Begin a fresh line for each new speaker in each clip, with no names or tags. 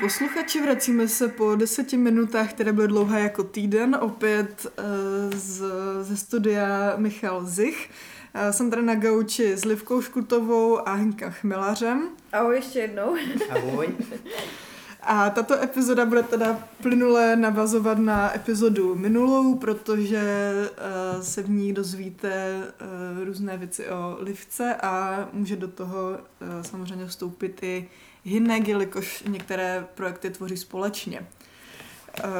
Posluchači, vracíme se po deseti minutách, které byly dlouhé jako týden, opět uh, z, ze studia Michal Zich. Uh, jsem tady na gauči s Livkou Škutovou a Henka Chmilařem.
Ahoj ještě jednou.
Ahoj.
A tato epizoda bude teda plynule navazovat na epizodu minulou, protože uh, se v ní dozvíte uh, různé věci o Livce a může do toho uh, samozřejmě vstoupit i Hinek, jelikož některé projekty tvoří společně. Uh,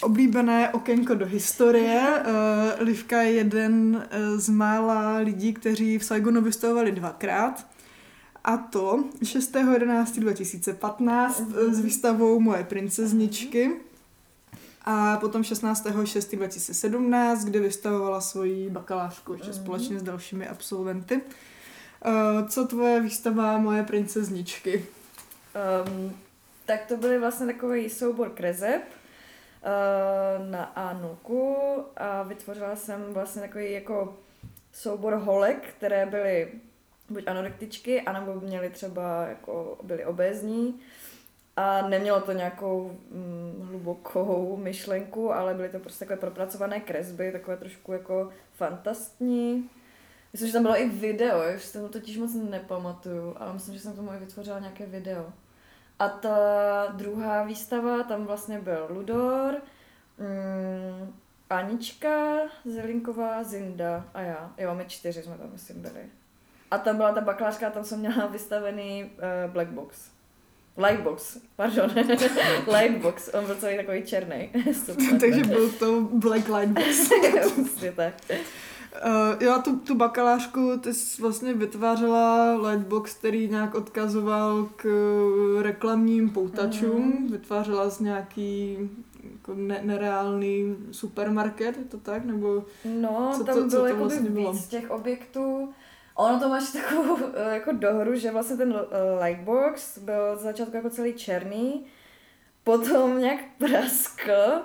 oblíbené okénko do historie. Uh, Livka je jeden z mála lidí, kteří v Saigonu vystavovali dvakrát. A to 6.11.2015 mm-hmm. s výstavou Moje princezničky a potom 16.6.2017, kde vystavovala svoji bakalářku ještě mm-hmm. společně s dalšími absolventy. Uh, co tvoje výstava Moje princezničky?
Um, tak to byly vlastně takový soubor kreseb uh, na Anuku a vytvořila jsem vlastně takový jako soubor holek, které byly buď anorektičky, anebo měly třeba jako byly obézní a nemělo to nějakou hm, hlubokou myšlenku, ale byly to prostě takové propracované kresby, takové trošku jako fantastní. Myslím, že tam bylo i video, už si to totiž moc nepamatuju, ale myslím, že jsem tomu i vytvořila nějaké video. A ta druhá výstava, tam vlastně byl Ludor, mm, Anička, Zelinková, Zinda a já. Jo, my čtyři jsme tam, myslím, byli. A tam byla ta bakalářka, tam jsem měla vystavený uh, black box. Lightbox, pardon. Lightbox, on byl celý takový černý.
Takže byl to Black Lightbox.
Prostě tak.
Uh, jo, tu, tu bakalářku ty jsi vlastně vytvářela lightbox, který nějak odkazoval k reklamním poutačům. Mm. Vytvářela z nějaký jako ne, nereálný supermarket, je to tak? Nebo
no, co tam to, bylo co to vlastně bylo? víc těch objektů. Ono to máš takovou eh, jako dohru, že vlastně ten uh, lightbox byl z začátku jako celý černý, potom nějak praskl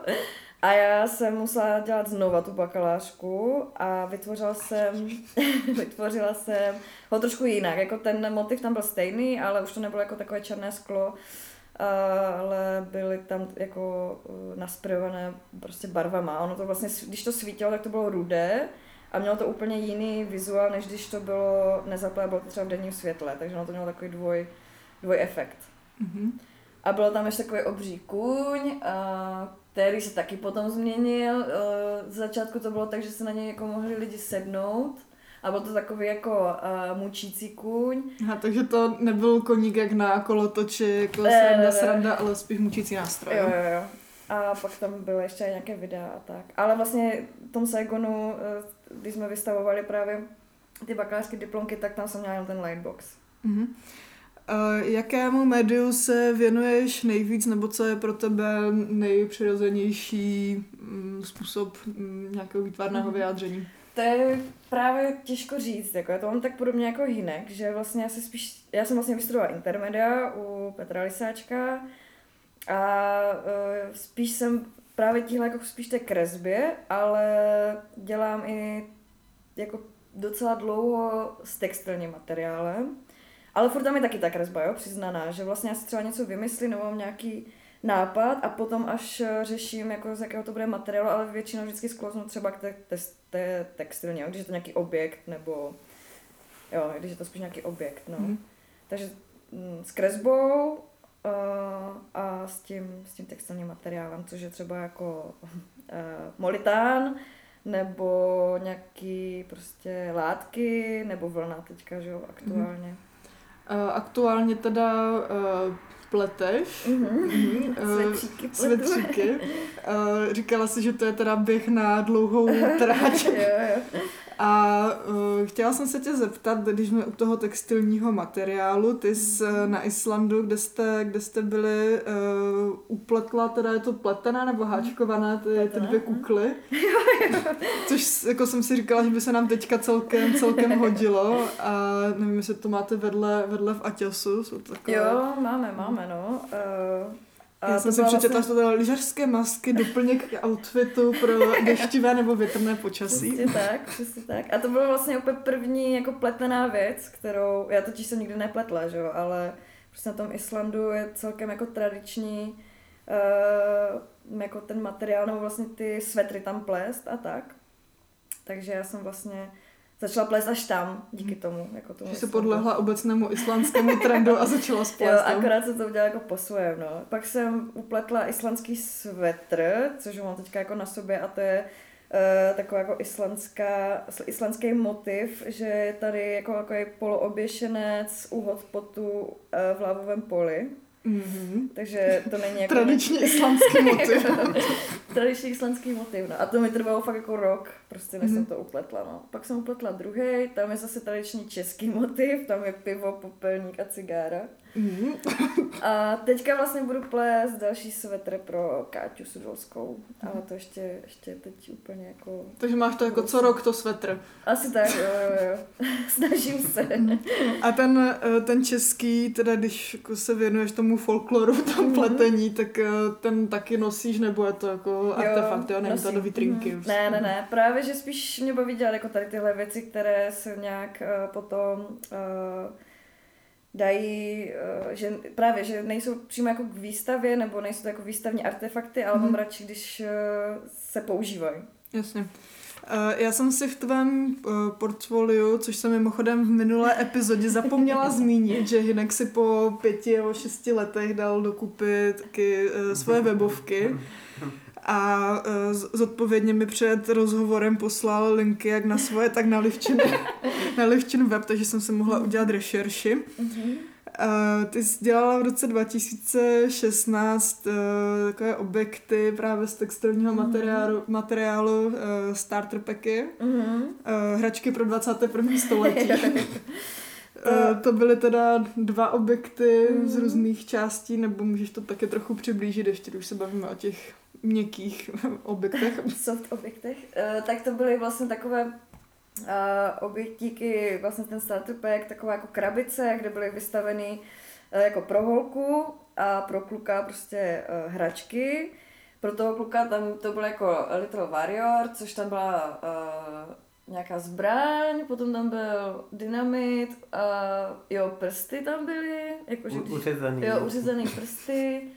a já jsem musela dělat znova tu bakalářku a vytvořila jsem, vytvořila jsem ho trošku jinak. Jako ten motiv tam byl stejný, ale už to nebylo jako takové černé sklo, ale byly tam jako eh, nasprejované prostě barvama. Ono to vlastně, když to svítilo, tak to bylo rudé a mělo to úplně jiný vizuál, než když to bylo nezaplé, bylo to třeba v denním světle, takže ono to mělo takový dvoj, dvoj efekt. Mm-hmm. A bylo tam ještě takový obří kůň, a který se taky potom změnil. Z začátku to bylo tak, že se na něj jako mohli lidi sednout. A byl to takový jako uh, mučící kůň.
Aha, takže to nebyl koník jak na kolotoči, jako ne, sranda, ne, ne. sranda, ale spíš mučící nástroj.
Jo, jo, jo. A pak tam bylo ještě nějaké videa a tak. Ale vlastně v tom Saigonu, když jsme vystavovali právě ty bakalářské diplomky, tak tam jsem měla ten lightbox. Mm-hmm.
Uh, jakému médiu se věnuješ nejvíc, nebo co je pro tebe nejpřirozenější um, způsob um, nějakého výtvarného mm-hmm. vyjádření?
To je právě těžko říct, jako já to mám tak podobně jako Hinek, že vlastně já, se spíš, já jsem vlastně vystudovala intermedia u Petra Lisáčka a uh, spíš jsem právě tíhle jako spíš té kresbě, ale dělám i jako docela dlouho s textilním materiálem. Ale furt tam je taky ta kresba, jo, přiznaná, že vlastně já si třeba něco vymyslím nebo mám nějaký nápad a potom až řeším, jako z jakého to bude materiálu, ale většinou vždycky sklouznu třeba k té, té, té textilně, když je to nějaký objekt nebo jo, když je to spíš nějaký objekt, no. Mm. Takže s kresbou a s tím, s tím textilním materiálem, což je třeba jako uh, molitán, nebo nějaký prostě látky, nebo vlna teďka, že jo, aktuálně. Mm.
Aktuálně teda uh, pleteš.
Mm-hmm. Uh, svetříky.
Svetříky. Uh, říkala si, že to je teda běh na dlouhou trať.
jo, jo.
A uh, chtěla jsem se tě zeptat, když jsme u toho textilního materiálu, ty jsi uh, na Islandu, kde jste, kde jste byli, uh, upletla, teda je to pletená nebo háčkované, ty, ty dvě kukly. Což jako jsem si říkala, že by se nám teďka celkem, celkem hodilo a nevím, jestli to máte vedle, vedle v takové...
Jo, máme, máme, no. Uh...
Já jsem si přečetla, vlastně... že to byly lyžařské masky, doplněk k outfitu pro deštivé nebo větrné počasí.
Přesně tak, přesně tak. A to bylo vlastně úplně první jako pletená věc, kterou, já totiž jsem nikdy nepletla, že jo, ale Prostě na tom Islandu je celkem jako tradiční uh, jako ten materiál, nebo vlastně ty svetry tam plést a tak. Takže já jsem vlastně začala plést až tam, díky mhm. tomu. Jako tomu
že se podlehla obecnému islandskému trendu a začala splést
Jo, akorát se to udělala jako po svém, no. Pak jsem upletla islandský svetr, což mám teďka jako na sobě a to je uh, taková jako islandská, islandský motiv, že je tady jako, jako je polooběšenec uhod potu uh, v lávovém poli. Mm-hmm. Takže to není jako...
Tradiční islandský motiv.
Tradiční islandský motiv, no. A to mi trvalo fakt jako rok, prostě než mm-hmm. jsem to upletla, no. Pak jsem upletla druhý, tam je zase tradiční český motiv, tam je pivo, popelník a cigára. Mm. A teďka vlastně budu plést další svetr pro Káťu Sudolskou, mm. ale to ještě, ještě teď úplně jako...
Takže máš to jako co rok to svetr.
Asi tak, jo, jo, jo. Snažím se.
A ten, eh, ten český, teda když jako se věnuješ tomu folkloru, tam mm. pletení, tak eh, ten taky nosíš, nebo je to jako artefakt, jo, není to do vitrinky? Mm.
Ne, ne, ne, právě, že spíš mě baví dělat jako tady tyhle věci, které se nějak uh, potom uh, dají, eh, že právě, že nejsou přímo jako k výstavě, nebo nejsou to jako výstavní artefakty, ale mm. mám radši, když eh, se používají.
Jasně. Eh, já jsem si v tvém portfoliu, což jsem mimochodem v minulé epizodě zapomněla zmínit, že Hinek si po pěti nebo šesti letech dal dokupy taky svoje webovky a uh, zodpovědně mi před rozhovorem poslal linky jak na svoje, tak na Livčin, na Livčin web, takže jsem se mohla udělat rešerši. Uh, ty jsi dělala v roce 2016 uh, e, takové objekty právě z textilního uh-huh. materiálu, materiálu uh, starter packy, uh-huh. uh, hračky pro 21. století. Uh, to byly teda dva objekty mm. z různých částí, nebo můžeš to taky trochu přiblížit, ještě když se bavíme o těch měkkých objektech.
Soft objektech. Uh, tak to byly vlastně takové uh, objektíky, vlastně ten starter pack, taková jako krabice, kde byly vystaveny uh, jako pro holku a pro kluka prostě uh, hračky. Pro toho kluka tam to bylo jako Little Warrior, což tam byla uh, nějaká zbraň, potom tam byl dynamit, a jo, prsty tam byly, jakože když,
uřezaný.
Jo, uřezaný prsty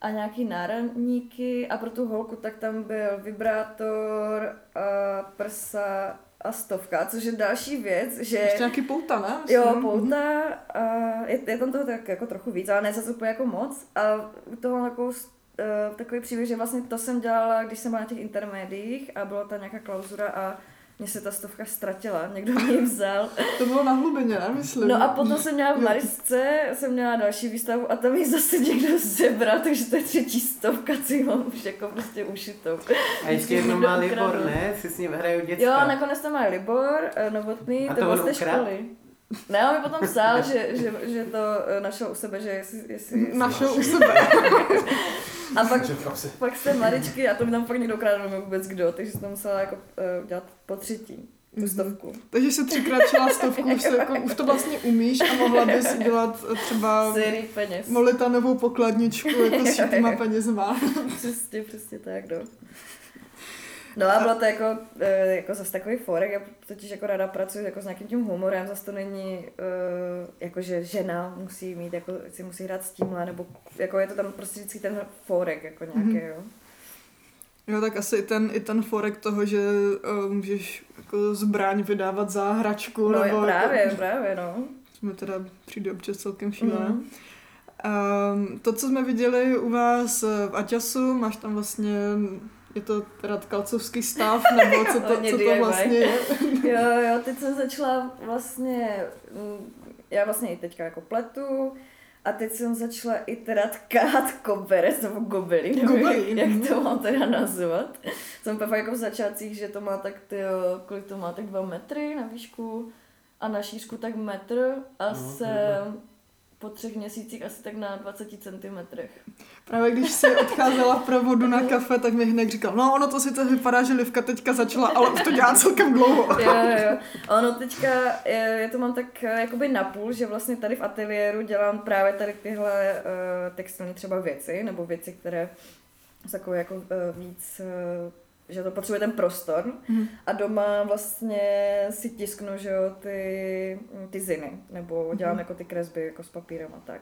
a nějaký náramníky a pro tu holku tak tam byl vibrátor, a prsa a stovka, což je další věc, že...
Ještě nějaký pouta, ne?
Myslím. Jo, pouta, a je, je tam toho tak jako trochu víc, ale ne zase úplně jako moc a toho jako Uh, takový příběh, že vlastně to jsem dělala, když jsem byla na těch intermédiích a byla tam nějaká klauzura a mně se ta stovka ztratila, někdo mě ji vzal.
To bylo na hlubině, ne? Myslím.
No a potom jsem měla v Marisce, jsem měla další výstavu a tam ji zase někdo zebral, takže to je třetí stovka, co ji mám už jako prostě ušitou.
A ještě jednou má Libor, ne? Si s ním hrajou děcka.
Jo, nakonec to má Libor, eh, novotný, a to, to byl z té školy. Ne, on mi potom psal, že, že, že to eh, našel u sebe, že jestli... jestli
našel u sebe.
A pak, pak jste maličky a to mi tam fakt někdo ukradl, vůbec kdo, takže jsem to musela jako uh, dělat po třetí mhm. stovku.
Takže se třikrát čela stovku, už, se, jako, už to vlastně umíš a mohla bys dělat třeba
Sérii peněz.
molitanovou pokladničku jako s těma penězma.
přesně, přesně tak, no. No a bylo to jako, eh, jako zase takový forek, já totiž jako ráda pracuji jako s nějakým tím humorem, zase to není uh, jako, že žena musí mít, jako si musí hrát s tímhle, nebo jako je to tam prostě vždycky ten forek jako nějaký, mm-hmm. jo.
Jo, tak asi i ten, i ten forek toho, že uh, můžeš jako zbraň vydávat za hračku.
No
nebo
právě, jako, právě, no.
Jsme teda přijde občas celkem šílené. Mm. Um, to, co jsme viděli u vás v Aťasu, máš tam vlastně je to teda kalcovský stav, nebo co to, co to vlastně je?
jo, jo, teď jsem začala vlastně, mm, já vlastně i teďka jako pletu, a teď jsem začala i teda tkát koberec nebo gobelin, nevím, jak to mám teda nazvat. Jsem fakt jako v začátcích, že to má tak, ty, kolik to má, tak dva metry na výšku a na šířku tak metr a no, jsem po třech měsících asi tak na 20 cm.
Právě když jsi odcházela v provodu na kafe, tak mi hned říkal, no ono to sice vypadá, že Livka teďka začala, ale už to dělá celkem dlouho.
jo, jo. Ono teďka, je to mám tak eh, jakoby napůl, že vlastně tady v ateliéru dělám právě tady tyhle uh, textilní třeba věci, nebo věci, které jsou takové jako uh, víc uh, že to potřebuje ten prostor mm. a doma vlastně si tisknu, že jo, ty, ty ziny, nebo dělám mm. jako ty kresby jako s papírem a tak.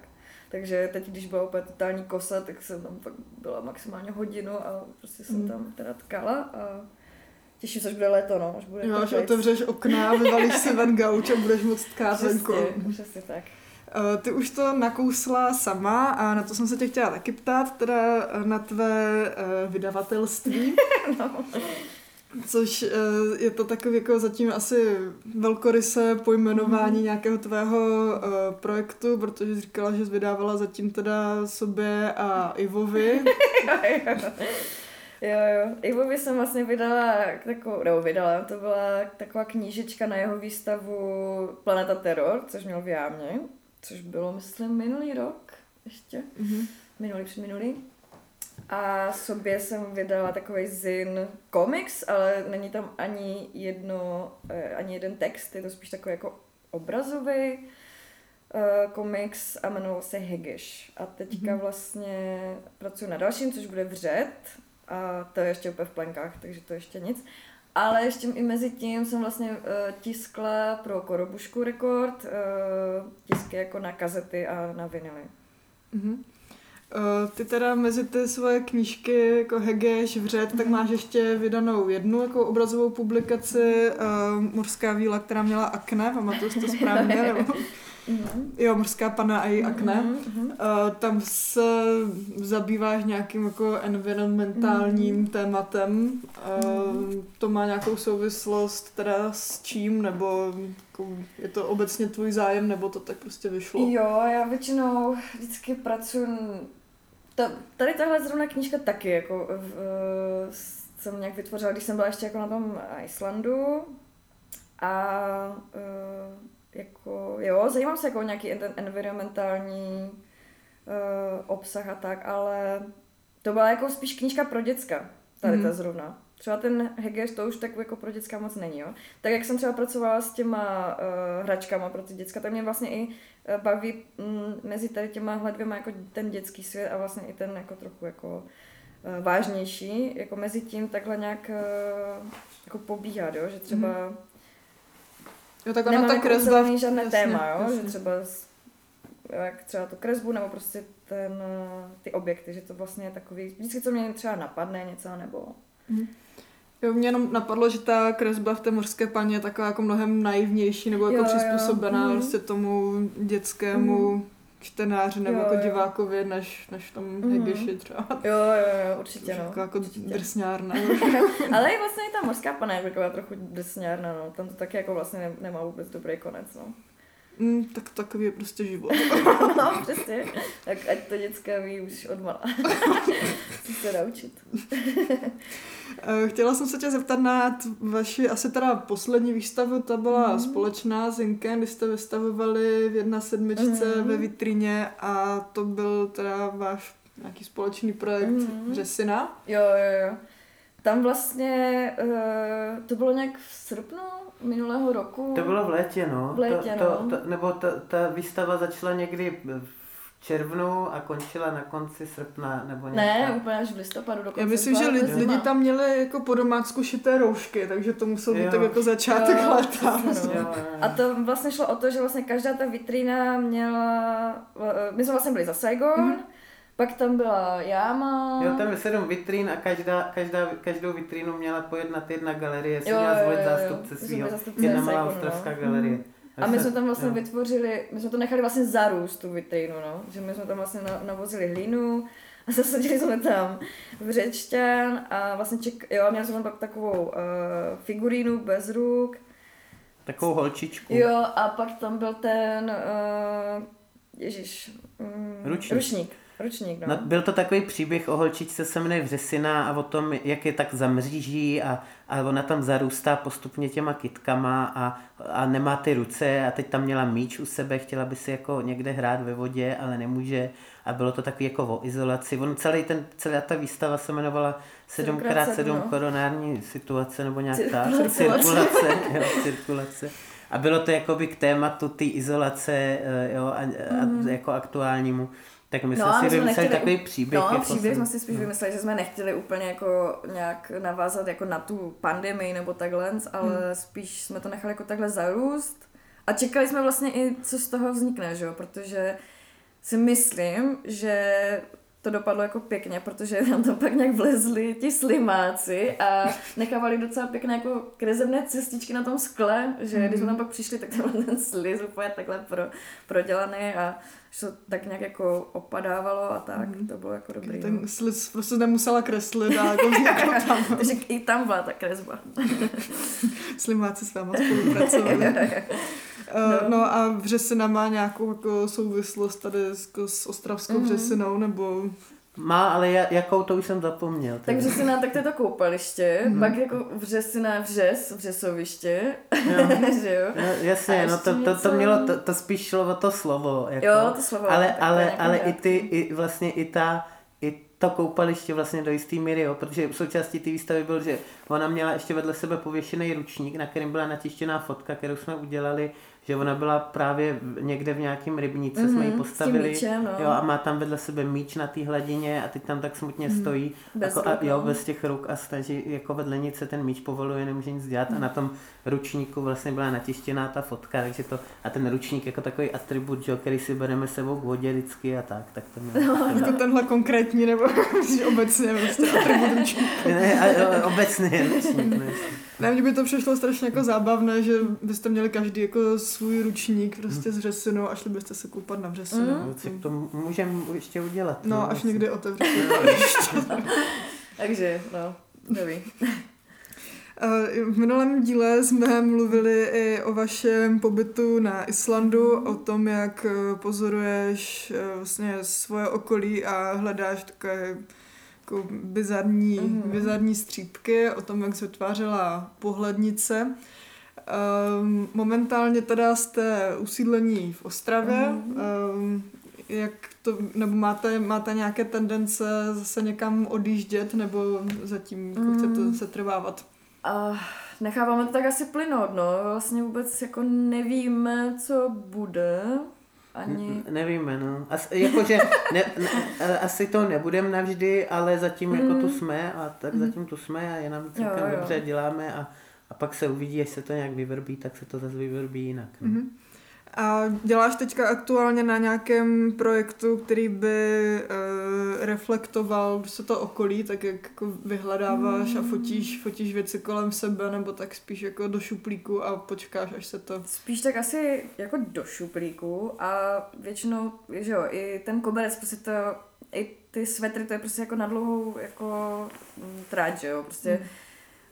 Takže teď, když byla úplně totální kosa, tak jsem tam fakt byla maximálně hodinu a prostě jsem mm. tam teda tkala a těším se, až bude léto, no. Až bude
jo, až otevřeš okna, vyvalíš si ven gauč a budeš moc tkát venku.
Přesně tak.
Eh, ty už to nakousla sama a na to jsem se tě chtěla taky ptát, teda na tvé eh, vydavatelství. no. Což eh, je to takový jako zatím asi velkoryse pojmenování mm. nějakého tvého projektu, protože jsi říkala, že jsi vydávala zatím teda sobě a Ivovi.
Jo, jo. Ivovi jsem vlastně vydala takovou, nebo vydala, to byla taková knížečka na jeho výstavu Planeta Terror, což měl v Jámě což bylo, myslím, minulý rok ještě, mm-hmm. minulý, předminulý. A sobě jsem vydala takový zin komiks, ale není tam ani jedno, eh, ani jeden text, je to spíš takový jako obrazový uh, komiks a jmenoval se Hegeš. A teďka mm-hmm. vlastně pracuji na dalším, což bude Vřet a to je ještě úplně v plenkách, takže to ještě nic. Ale ještě i mezi tím jsem vlastně uh, tiskla pro Korobušku rekord uh, tisky jako na kazety a na vinily.
Mm-hmm. Uh, ty teda mezi ty svoje knížky jako Hegeš, Vřet, mm-hmm. tak mhm. máš ještě vydanou jednu jako obrazovou publikaci uh, Morská víla, která měla akne, pamatuju si to správně? nebo? Mm-hmm. Jo, Morská pana a její mm-hmm. akne. Mm-hmm. Uh, tam se zabýváš nějakým jako environmentálním mm-hmm. tématem. Uh, mm-hmm. To má nějakou souvislost teda s čím, nebo jako, je to obecně tvůj zájem, nebo to tak prostě vyšlo?
Jo, já většinou vždycky pracuji ta, tady tahle zrovna knížka taky jako v, jsem nějak vytvořila, když jsem byla ještě jako na tom Islandu a uh, jako, jo, zajímám se jako o nějaký environmentální uh, obsah a tak, ale to byla jako spíš knížka pro děcka, tady mm. ta zrovna. Třeba ten Hegers to už tak jako pro děcka moc není, jo. Tak jak jsem třeba pracovala s těma uh, hračkama pro ty děcka, tak mě vlastně i uh, baví mm, mezi tady těma dvěma jako ten dětský svět a vlastně i ten jako trochu jako uh, vážnější, jako mezi tím takhle nějak uh, jako pobíhat, jo, že třeba mm
Jo, tak ona ta kresba...
Nemám žádné jasně, téma, jo? Jasně. že třeba jak třeba tu kresbu, nebo prostě ten, ty objekty, že to vlastně je takový, vždycky co mě třeba napadne něco, nebo... Mm.
Jo, mě jenom napadlo, že ta kresba v té mořské paně je taková jako mnohem naivnější, nebo jako jo, přizpůsobená jo. prostě tomu dětskému mm čtenáři nebo jo, jako divákovi, než, než v tom mm-hmm. Hegeši třeba.
Jo, jo, jo, určitě, no.
Jako, jako
určitě.
drsňárna.
Ale i vlastně i ta mořská pana je taková trochu drsňárna, no. Tam to taky jako vlastně nemá vůbec dobrý konec, no.
Mm, tak takový je prostě život.
no, přesně. Tak ať to dětská ví už odmala. Chci se naučit.
Eh, chtěla jsem se tě zeptat na vaši asi teda poslední výstavu, ta byla mm. společná s Inkem, kdy jste vystavovali v jedna sedmičce mm. ve vitríně a to byl teda váš nějaký společný projekt mm. Řesina.
Jo, jo, jo. Tam vlastně, uh, to bylo nějak v srpnu minulého roku.
To bylo v létě, no.
V létě,
to,
no.
To, to, nebo ta, ta výstava začala někdy v červnu a končila na konci srpna nebo
nějak. Ne, úplně až v listopadu dokonce.
Já myslím, že lidi, lidi tam měli jako po domácku šité roušky, takže to muselo být tak jako začátek jo, léta.
No. A to vlastně šlo o to, že vlastně každá ta vitrína měla, my jsme vlastně byli za Saigon, mm-hmm pak tam byla jáma.
Jo, tam je sedm vitrín a každá, každá, každou vitrínu měla pojednat jedna galerie, si měla zvolit zástupce svého. Jedna malá ostrovská no. galerie. Mm.
A my jsme tam vlastně jo. vytvořili, my jsme to nechali vlastně zarůst, tu vitrínu, no. Že my jsme tam vlastně navozili hlínu a zasadili jsme tam vřečťan a vlastně ček, jo, měli jsme tam pak takovou uh, figurínu bez ruk.
Takovou holčičku.
Jo, a pak tam byl ten, uh, ježiš,
um, ručník.
ručník. Ručník, no. no.
Byl to takový příběh o holčičce se jmenuje Vřesina a o tom, jak je tak zamříží a, a ona tam zarůstá postupně těma kytkama a, a nemá ty ruce a teď tam měla míč u sebe, chtěla by si jako někde hrát ve vodě, ale nemůže a bylo to takový jako o izolaci. On celý ten, celá ta výstava se jmenovala 7x7 no. koronární situace nebo nějaká cirkulace, cirkulace, jo, cirkulace. A bylo to jakoby k tématu té izolace jo, a, a, mm. jako aktuálnímu. Tak my no, jsme si vymysleli takový příběh.
No, jako příběh jsme si spíš vymysleli, že jsme nechtěli úplně jako nějak navázat jako na tu pandemii nebo takhle, ale hmm. spíš jsme to nechali jako takhle zarůst. A čekali jsme vlastně i, co z toho vznikne, že jo? protože si myslím, že to dopadlo jako pěkně, protože nám tam pak nějak vlezli ti slimáci a nechávali docela pěkné jako krezebné cestičky na tom skle, že mm-hmm. když jsme tam pak přišli, tak tam ten sliz úplně takhle pro, prodělaný a že to tak nějak jako opadávalo a tak, mm. to bylo jako dobrý.
Ten no. sliz prostě nemusela kreslit a jako vzniklo tam.
Takže i tam byla ta kresba.
Slimáci s váma spolupracovali. Uh, no. no a Vřesina má nějakou jako souvislost tady s, s ostravskou mm. Vřesinou, nebo...
Má, ale jakou to už jsem zapomněl.
Tak Vřesina, tak to je to koupaliště, mm. pak jako Vřesina, Vřes, Vřesoviště, jo. že jo?
No, jasně, no to, to, to, mělo, to, to spíš šlo o to slovo. Jako.
Jo, to slovo.
Ale, ale, ale i ty, i vlastně i ta, i to koupaliště vlastně do jisté míry, jo, protože v součástí té výstavy byl, že ona měla ještě vedle sebe pověšený ručník, na kterém byla natištěná fotka, kterou jsme udělali že ona byla právě někde v nějakém rybníce, mm-hmm, jsme ji mhm, postavili
míčem, no.
jo, a má tam vedle sebe míč na té hladině a teď tam tak smutně mm, stojí bez jako, ruk, a, jo, no. bez těch ruk a snaží jako vedle nic se ten míč povoluje, nemůže nic dělat mm. a na tom ručníku vlastně byla natištěná ta fotka, takže to a ten ručník jako takový atribut, jo, který si bereme sebou k vodě vždycky a tak, tak to mělo.
No, jako tenhle konkrétní nebo obecně prostě atribut ručníku.
ne, a, obecně ručník, ne.
Ne, mně by to přišlo strašně jako zábavné, že byste měli každý jako svůj ručník prostě z řesinu a šli byste se koupat na řesinu. Mm.
No, tak to můžeme ještě udělat.
No, no až někdy otevřete.
Takže, no, nevím.
Eh, v minulém díle jsme mluvili i o vašem pobytu na Islandu, o tom, jak eh, pozoruješ eh, vlastně svoje okolí a hledáš takové jako bizarní, mm-hmm. bizarní střípky o tom, jak se tvářila pohlednice. Um, momentálně teda jste usídlení v Ostravě. Mm-hmm. Jak to, nebo máte, máte nějaké tendence zase někam odjíždět, nebo zatím jako mm. chcete se trvávat?
Uh, necháváme to tak asi plynout, no. Vlastně vůbec jako nevíme, co bude. Ani...
Nevíme, no. As, jakože ne, ne, asi to nebudeme navždy, ale zatím mm. jako tu mhm. jsme a tak mm. zatím tu jsme a je nám celkem dobře, děláme a, a pak se uvidí, až se to nějak vyvrbí, tak se to zase vyvrbí jinak. No. Mm.
A děláš teďka aktuálně na nějakém projektu, který by uh, reflektoval se to okolí, tak jak jako vyhledáváš mm. a fotíš, fotíš věci kolem sebe, nebo tak spíš jako do šuplíku a počkáš, až se to...
Spíš tak asi jako do šuplíku a většinou, že jo, i ten koberec, prostě to, i ty svetry, to je prostě jako na dlouhou jako mm, tráť, že jo, prostě mm.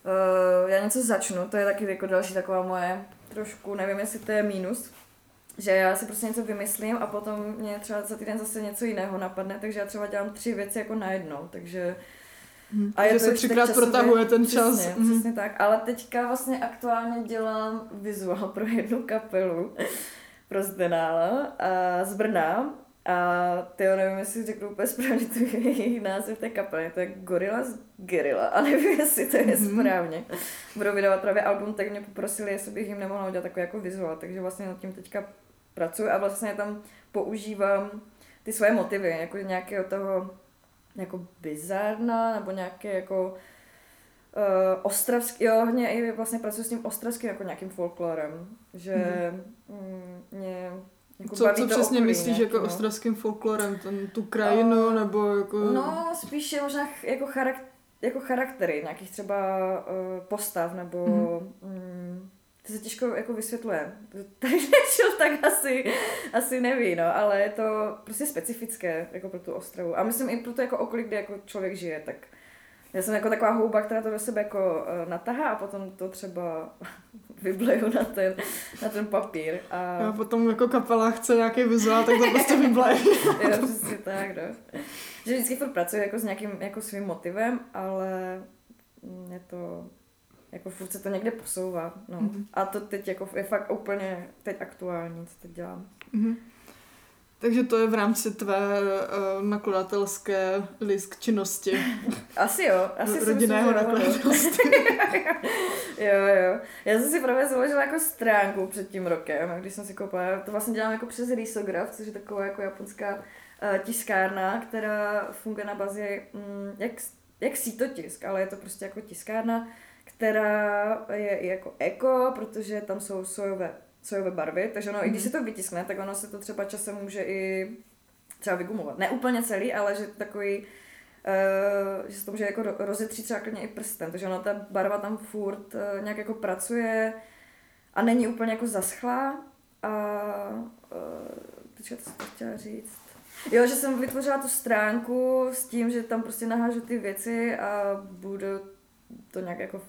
Uh, já něco začnu, to je taky jako další taková moje trošku, nevím, jestli to je mínus, že já si prostě něco vymyslím a potom mě třeba za týden zase něco jiného napadne, takže já třeba dělám tři věci jako najednou, takže
Hmm. A je že to se třikrát časově, protahuje ten čas.
Přesně, hmm. přesně tak. Ale teďka vlastně aktuálně dělám vizuál pro jednu kapelu pro Zdenála a z Brna. A ty nevím, jestli řeknu úplně správně to je jejich název té kapely, to je Gorilla z Guerilla, a nevím, jestli to je mm-hmm. správně. Budou vydávat právě album, tak mě poprosili, jestli bych jim nemohla udělat takový jako vizuál, takže vlastně nad tím teďka pracuji a vlastně tam používám ty svoje motivy, jako nějakého toho jako bizarna, nebo nějaké jako uh, ostravský, jo, hodně i vlastně pracuji s tím ostravským jako nějakým folklorem, že mm-hmm. mě
jako co, co přesně okolí, myslíš jako no. ostravským folklorem, ten, tu krajinu, uh, nebo jako...
No, spíše možná jako, charak, jako charaktery nějakých třeba uh, postav, nebo mm-hmm. mm, to se těžko jako vysvětluje. Takže tak asi, asi neví, no, ale je to prostě specifické jako pro tu Ostravu. A myslím i pro to jako okolí, kde jako člověk žije, tak já jsem jako taková houba, která to do sebe jako uh, natahá a potom to třeba vybleju na ten, na ten papír. A...
a potom jako kapela chce nějaký vizuál, tak to prostě vybleju.
jo, přesně tak, no. Že vždycky furt pracuji jako s nějakým jako svým motivem, ale je to jako furt se to někde posouvá. No. Mm-hmm. A to teď jako je fakt úplně teď aktuální, co teď dělám. Mm-hmm.
Takže to je v rámci tvé uh, nakladatelské lisk činnosti.
Asi jo. Asi
Rodinného nakladatelství.
jo, jo. Já jsem si právě založila jako stránku před tím rokem, když jsem si koupila. To vlastně dělám jako přes Risograph, což je taková jako japonská uh, tiskárna, která funguje na bázi mm, jak, jak sítotisk, ale je to prostě jako tiskárna, která je i jako eko, protože tam jsou sojové sojové barvy, takže ono, mm-hmm. i když mhm. se to vytiskne, tak ono se to třeba časem může i třeba vygumovat. Ne úplně celý, ale že takový, uh, že se to může jako rozetřít třeba klidně i prstem, takže ono ta barva tam furt uh, nějak jako pracuje a není úplně jako zaschlá a uh, teďka to jsem chtěla říct. Jo, že jsem vytvořila tu stránku s tím, že tam prostě nahážu ty věci a budu to nějak jako uh,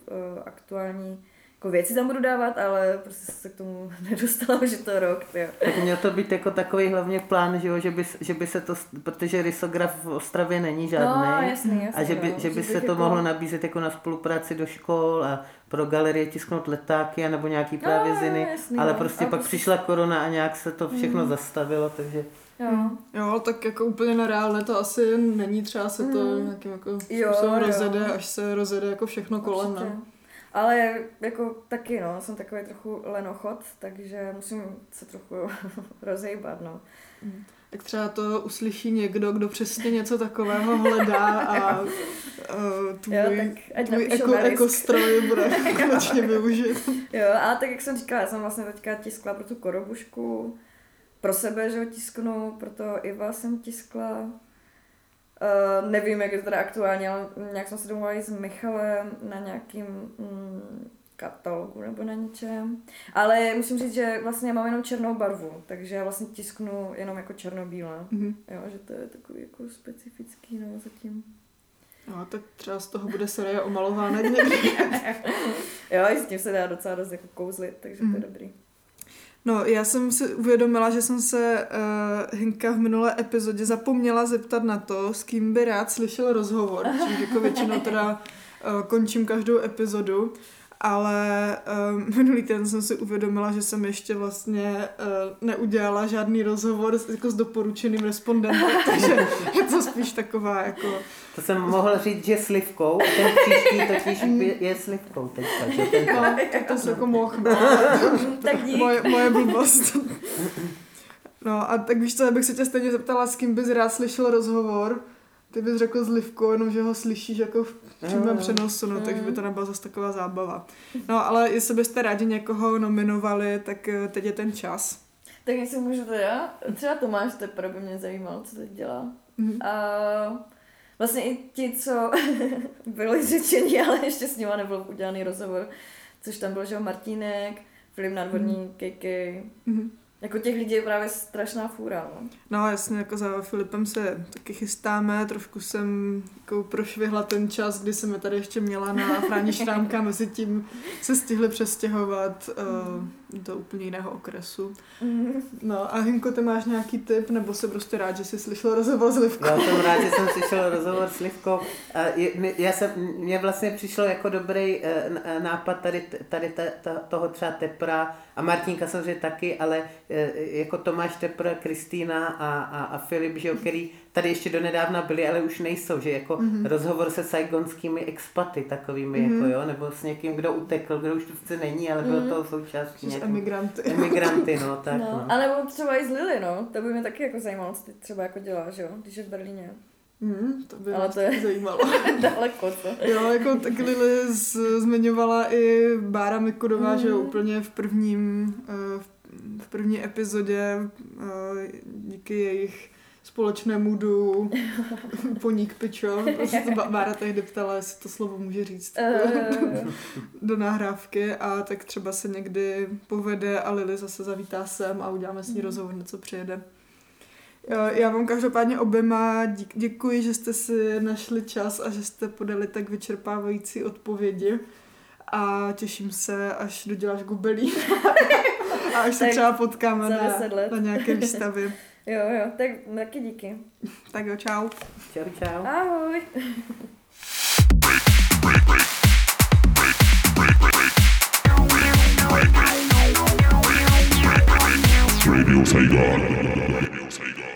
aktuální jako věci tam budu dávat, ale prostě se k tomu nedostala už je to rok. Jo.
Tak měl to být jako takový hlavně plán, že, jo, že, by, že by se to, protože rysograf v Ostravě není žádný.
No, jasný, jasný,
a že by, no, že by se to jako... mohlo nabízet jako na spolupráci do škol a pro galerie tisknout letáky nebo nějaký právě no, ziny, jasný, ale no. prostě a pak prostě... přišla korona a nějak se to všechno mm. zastavilo, takže...
Jo. jo, tak jako úplně nereálné to asi není, třeba se to mm. nějakým jako jo, rozjede, až se rozjede jako všechno kolem. Ne?
Ale jako taky, no, jsem takový trochu lenochod, takže musím se trochu rozejbat, no.
Mm. Tak třeba to uslyší někdo, kdo přesně něco takového hledá a uh, tvůj, jo, tak tvůj eko, ekostroj bude konečně využit.
Jo, ale tak jak jsem říkala, já jsem vlastně teďka tiskla pro tu korobušku, pro sebe, že ho tisknu, proto Iva jsem tiskla, Uh, nevím, jak je to teda aktuálně, ale nějak jsme se domluvili s Michalem na nějakým mm, katalogu nebo na něčem. Ale musím říct, že vlastně mám jenom černou barvu, takže já vlastně tisknu jenom jako černobílé. Mm-hmm. Jo, že to je takový jako specifický, no, zatím.
No, tak třeba z toho bude série o malování někdy.
jo, i s tím se dá docela dost jako kouzlit, takže mm. to je mhm. dobrý.
No, já jsem si uvědomila, že jsem se uh, Hinka v minulé epizodě zapomněla zeptat na to, s kým by rád slyšel rozhovor, čímž jako většinou teda uh, končím každou epizodu ale um, minulý týden jsem si uvědomila, že jsem ještě vlastně uh, neudělala žádný rozhovor s, jako s doporučeným respondentem, takže je to spíš taková jako...
To jsem mohl říct, že slivkou, a ten příští totiž je slivkou teďka. Že ten...
No, tak to se jako mohl, no. tak dík. Moje, moje blbost. No a tak víš co, bych se tě stejně zeptala, s kým bys rád slyšel rozhovor, ty bys řekl s Livkou, jenom že ho slyšíš jako v přímém přenosu, no, takže by to nebyla zase taková zábava. No, ale jestli byste rádi někoho nominovali, tak eh, teď je ten čas.
Tak jestli můžu teda, třeba Tomáš Tepr by mě zajímal, co teď dělá. Mm-hmm. A vlastně i ti, co byli řečeni, ale ještě s nima nebyl udělaný rozhovor, což tam byl, že Martínek, Filip Nadvorní, mm-hmm. KK, mm-hmm. Jako těch lidí je právě strašná fůra, no.
No jasně, jako za Filipem se taky chystáme, trošku jsem jako prošvihla ten čas, kdy jsem je tady ještě měla na Fráni Šrámka, mezi tím se stihli přestěhovat uh, do úplně jiného okresu. Mm. No a Hinko, ty máš nějaký tip, nebo se prostě rád, že jsi slyšel rozhovor s Livkou?
Já jsem rád, že jsem slyšel rozhovor s Livkou. Já jsem, mně vlastně přišlo jako dobrý eh, nápad tady, tady ta, ta, toho třeba Tepra a Martinka samozřejmě taky, ale eh, jako Tomáš Tepr, Kristýna a, a, a Filip, že jo, který tady ještě donedávna byli, ale už nejsou, že jako mm-hmm. rozhovor se saigonskými expaty takovými, mm-hmm. jako jo, nebo s někým, kdo utekl, kdo už tu chce není, ale byl mm-hmm. to součástí
nějakým... Emigranty.
Emigranty, no, tak no. no.
A nebo třeba i z Lily, no, to by mě taky jako zajímalo, co ty třeba jako děláš, jo, když je v Berlíně.
Hmm, to by Ale to je zajímalo.
daleko to.
Jo, jako tak Lily z, zmiňovala i Bára Mikudová, mm. že jo, úplně v prvním, eh, v první epizodě eh, díky jejich společnému du poník pičo. Prostě to Bára tehdy ptala, jestli to slovo může říct uh. do nahrávky a tak třeba se někdy povede a Lily zase zavítá sem a uděláme s ní mm. rozhovor, něco přijede. Já vám každopádně oběma děkuji, že jste si našli čas a že jste podali tak vyčerpávající odpovědi a těším se, až doděláš gubelí a až se třeba potkáme na, na nějaké výstavě.
Jo, jo, tak taky díky.
Tak jo, čau.
Čau, čau.
Ahoj. Radio Saigon.